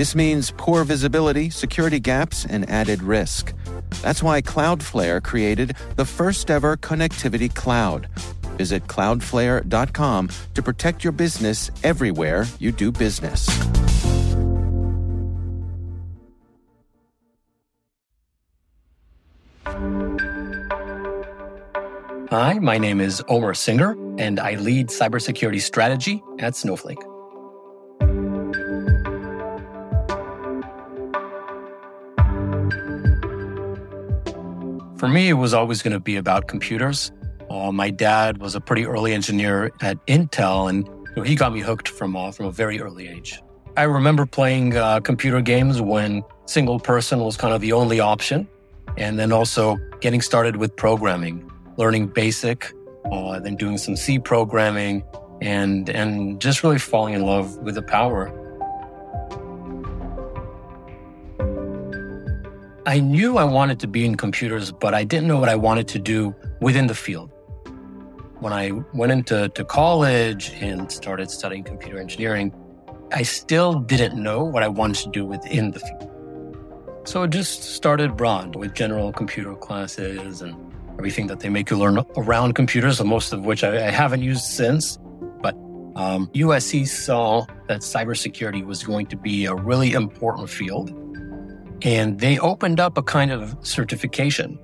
This means poor visibility, security gaps, and added risk. That's why Cloudflare created the first ever connectivity cloud. Visit cloudflare.com to protect your business everywhere you do business. Hi, my name is Omer Singer, and I lead cybersecurity strategy at Snowflake. For me, it was always going to be about computers. Uh, my dad was a pretty early engineer at Intel, and you know, he got me hooked from uh, from a very early age. I remember playing uh, computer games when single person was kind of the only option, and then also getting started with programming learning basic, uh, then doing some C programming, and and just really falling in love with the power. I knew I wanted to be in computers, but I didn't know what I wanted to do within the field. When I went into to college and started studying computer engineering, I still didn't know what I wanted to do within the field. So it just started broad with general computer classes and everything that they make you learn around computers, most of which I, I haven't used since. But um, USC saw that cybersecurity was going to be a really important field. And they opened up a kind of certification.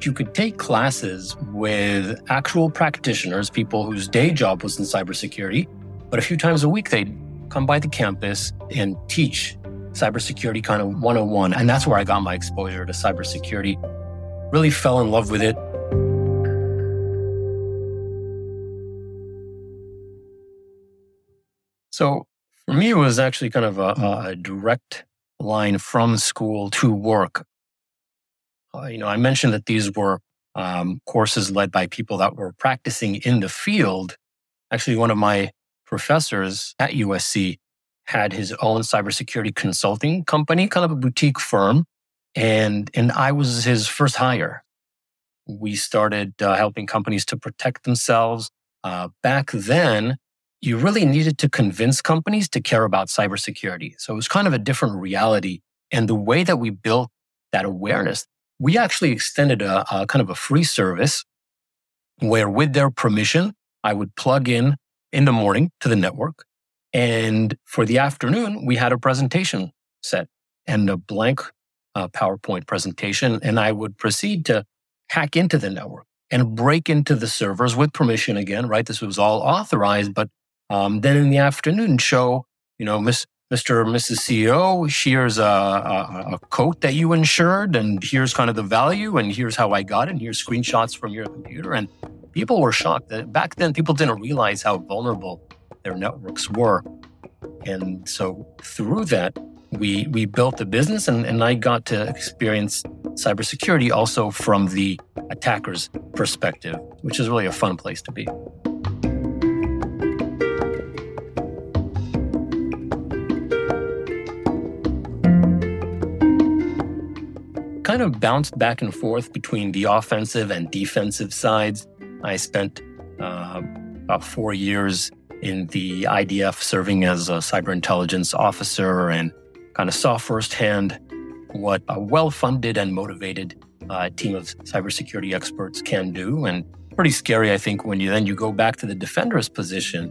You could take classes with actual practitioners, people whose day job was in cybersecurity, but a few times a week they'd come by the campus and teach cybersecurity kind of 101. And that's where I got my exposure to cybersecurity really fell in love with it. So for me, it was actually kind of a, a direct line from school to work. Uh, you know, I mentioned that these were um, courses led by people that were practicing in the field. Actually, one of my professors at USC had his own cybersecurity consulting company, kind of a boutique firm and and I was his first hire. We started uh, helping companies to protect themselves. Uh, back then, you really needed to convince companies to care about cybersecurity. So it was kind of a different reality. And the way that we built that awareness, we actually extended a, a kind of a free service where, with their permission, I would plug in in the morning to the network. And for the afternoon, we had a presentation set and a blank uh, PowerPoint presentation, and I would proceed to hack into the network and break into the servers with permission again, right? This was all authorized, but um, then in the afternoon show, you know, Miss, Mr. or Mrs. CEO, here's a, a, a, coat that you insured, and here's kind of the value, and here's how I got it, and here's screenshots from your computer. And people were shocked that back then people didn't realize how vulnerable their networks were. And so through that, we we built the business and, and I got to experience cybersecurity also from the attacker's perspective, which is really a fun place to be. Kind of bounced back and forth between the offensive and defensive sides. I spent uh, about four years in the IDF serving as a cyber intelligence officer and kind of saw firsthand what a well funded and motivated uh, team of cybersecurity experts can do. And pretty scary, I think, when you then you go back to the defender's position,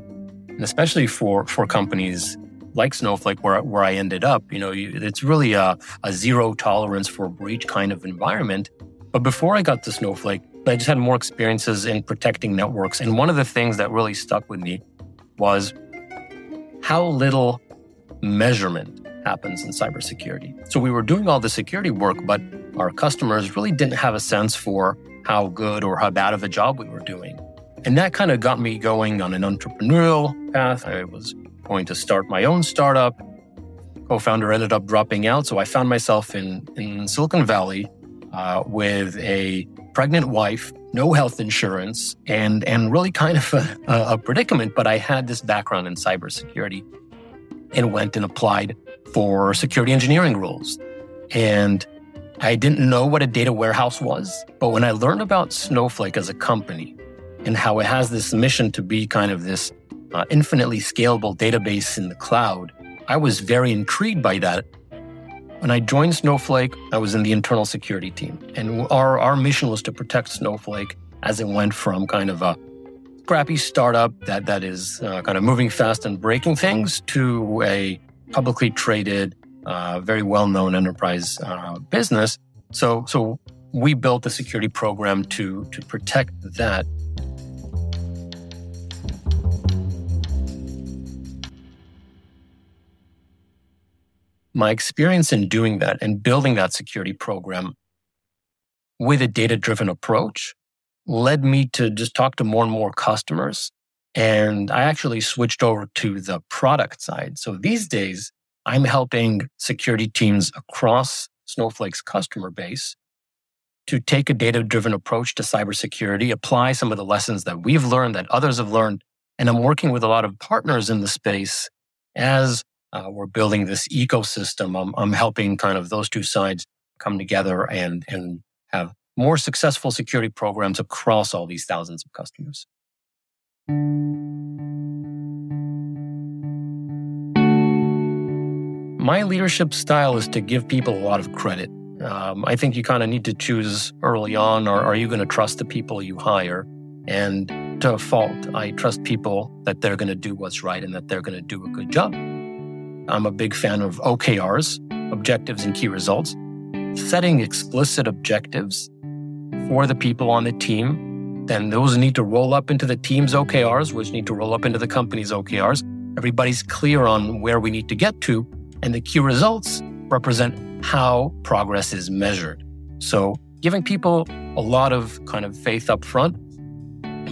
and especially for, for companies like Snowflake, where, where I ended up, you know, it's really a, a zero tolerance for breach kind of environment. But before I got to Snowflake, I just had more experiences in protecting networks. And one of the things that really stuck with me was how little measurement happens in cybersecurity. So we were doing all the security work, but our customers really didn't have a sense for how good or how bad of a job we were doing. And that kind of got me going on an entrepreneurial path. I was going to start my own startup co-founder ended up dropping out. So I found myself in, in Silicon Valley uh, with a pregnant wife, no health insurance, and, and really kind of a, a predicament. But I had this background in cybersecurity and went and applied for security engineering roles. And I didn't know what a data warehouse was, but when I learned about Snowflake as a company and how it has this mission to be kind of this uh, infinitely scalable database in the cloud, I was very intrigued by that. When I joined Snowflake, I was in the internal security team, and our, our mission was to protect Snowflake as it went from kind of a scrappy startup that, that is uh, kind of moving fast and breaking things to a publicly traded, uh, very well known enterprise uh, business. So, so we built a security program to, to protect that my experience in doing that and building that security program with a data driven approach led me to just talk to more and more customers. And I actually switched over to the product side. So these days, I'm helping security teams across Snowflake's customer base to take a data driven approach to cybersecurity, apply some of the lessons that we've learned, that others have learned. And I'm working with a lot of partners in the space as uh, we're building this ecosystem. I'm, I'm helping kind of those two sides come together and, and have more successful security programs across all these thousands of customers. My leadership style is to give people a lot of credit. Um, I think you kind of need to choose early on, or are you going to trust the people you hire? And to a fault, I trust people that they're going to do what's right and that they're going to do a good job. I'm a big fan of OKRs, objectives and key results. Setting explicit objectives for the people on the team, then those need to roll up into the team's OKRs, which need to roll up into the company's OKRs. Everybody's clear on where we need to get to, and the key results represent how progress is measured. So, giving people a lot of kind of faith up front,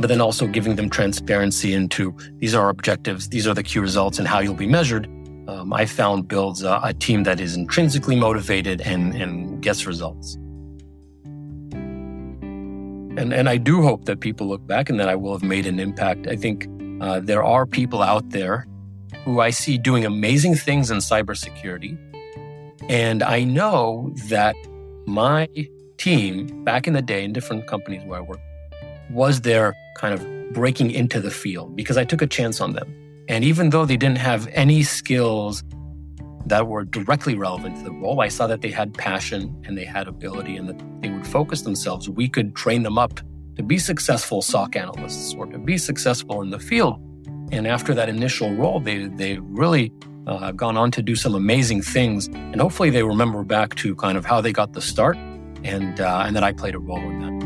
but then also giving them transparency into these are objectives, these are the key results, and how you'll be measured um, I found builds a, a, team that is intrinsically motivated and, and gets results. And, and I do hope that people look back and that I will have made an impact. I think uh, there are people out there who I see doing amazing things in cybersecurity. And I know that my team back in the day in different companies where I worked was there kind of breaking into the field because I took a chance on them. And even though they didn't have any skills that were directly relevant to the role, I saw that they had passion and they had ability and that they would focus themselves. We could train them up to be successful SOC analysts or to be successful in the field. And after that initial role, they, they really uh, gone on to do some amazing things. And hopefully they remember back to kind of how they got the start and, uh, and that I played a role in that.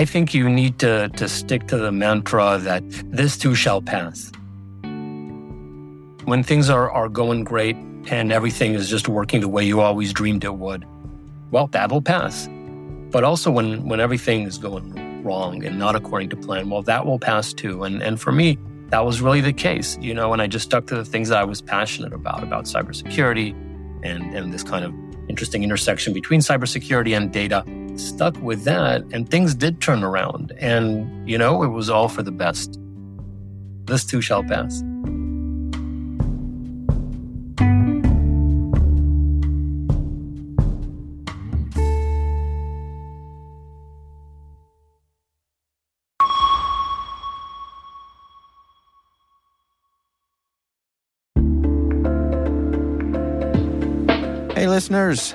I think you need to, to stick to the mantra that this too shall pass. When things are, are going great and everything is just working the way you always dreamed it would, well, that'll pass. But also when, when everything is going wrong and not according to plan, well, that will pass too. And, and for me, that was really the case, you know, and I just stuck to the things that I was passionate about, about cybersecurity and, and this kind of interesting intersection between cybersecurity and data stuck with that and things did turn around and you know it was all for the best this too shall pass Hey, listeners.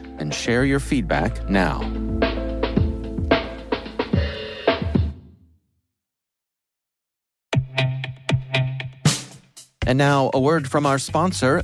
and share your feedback now. And now, a word from our sponsor,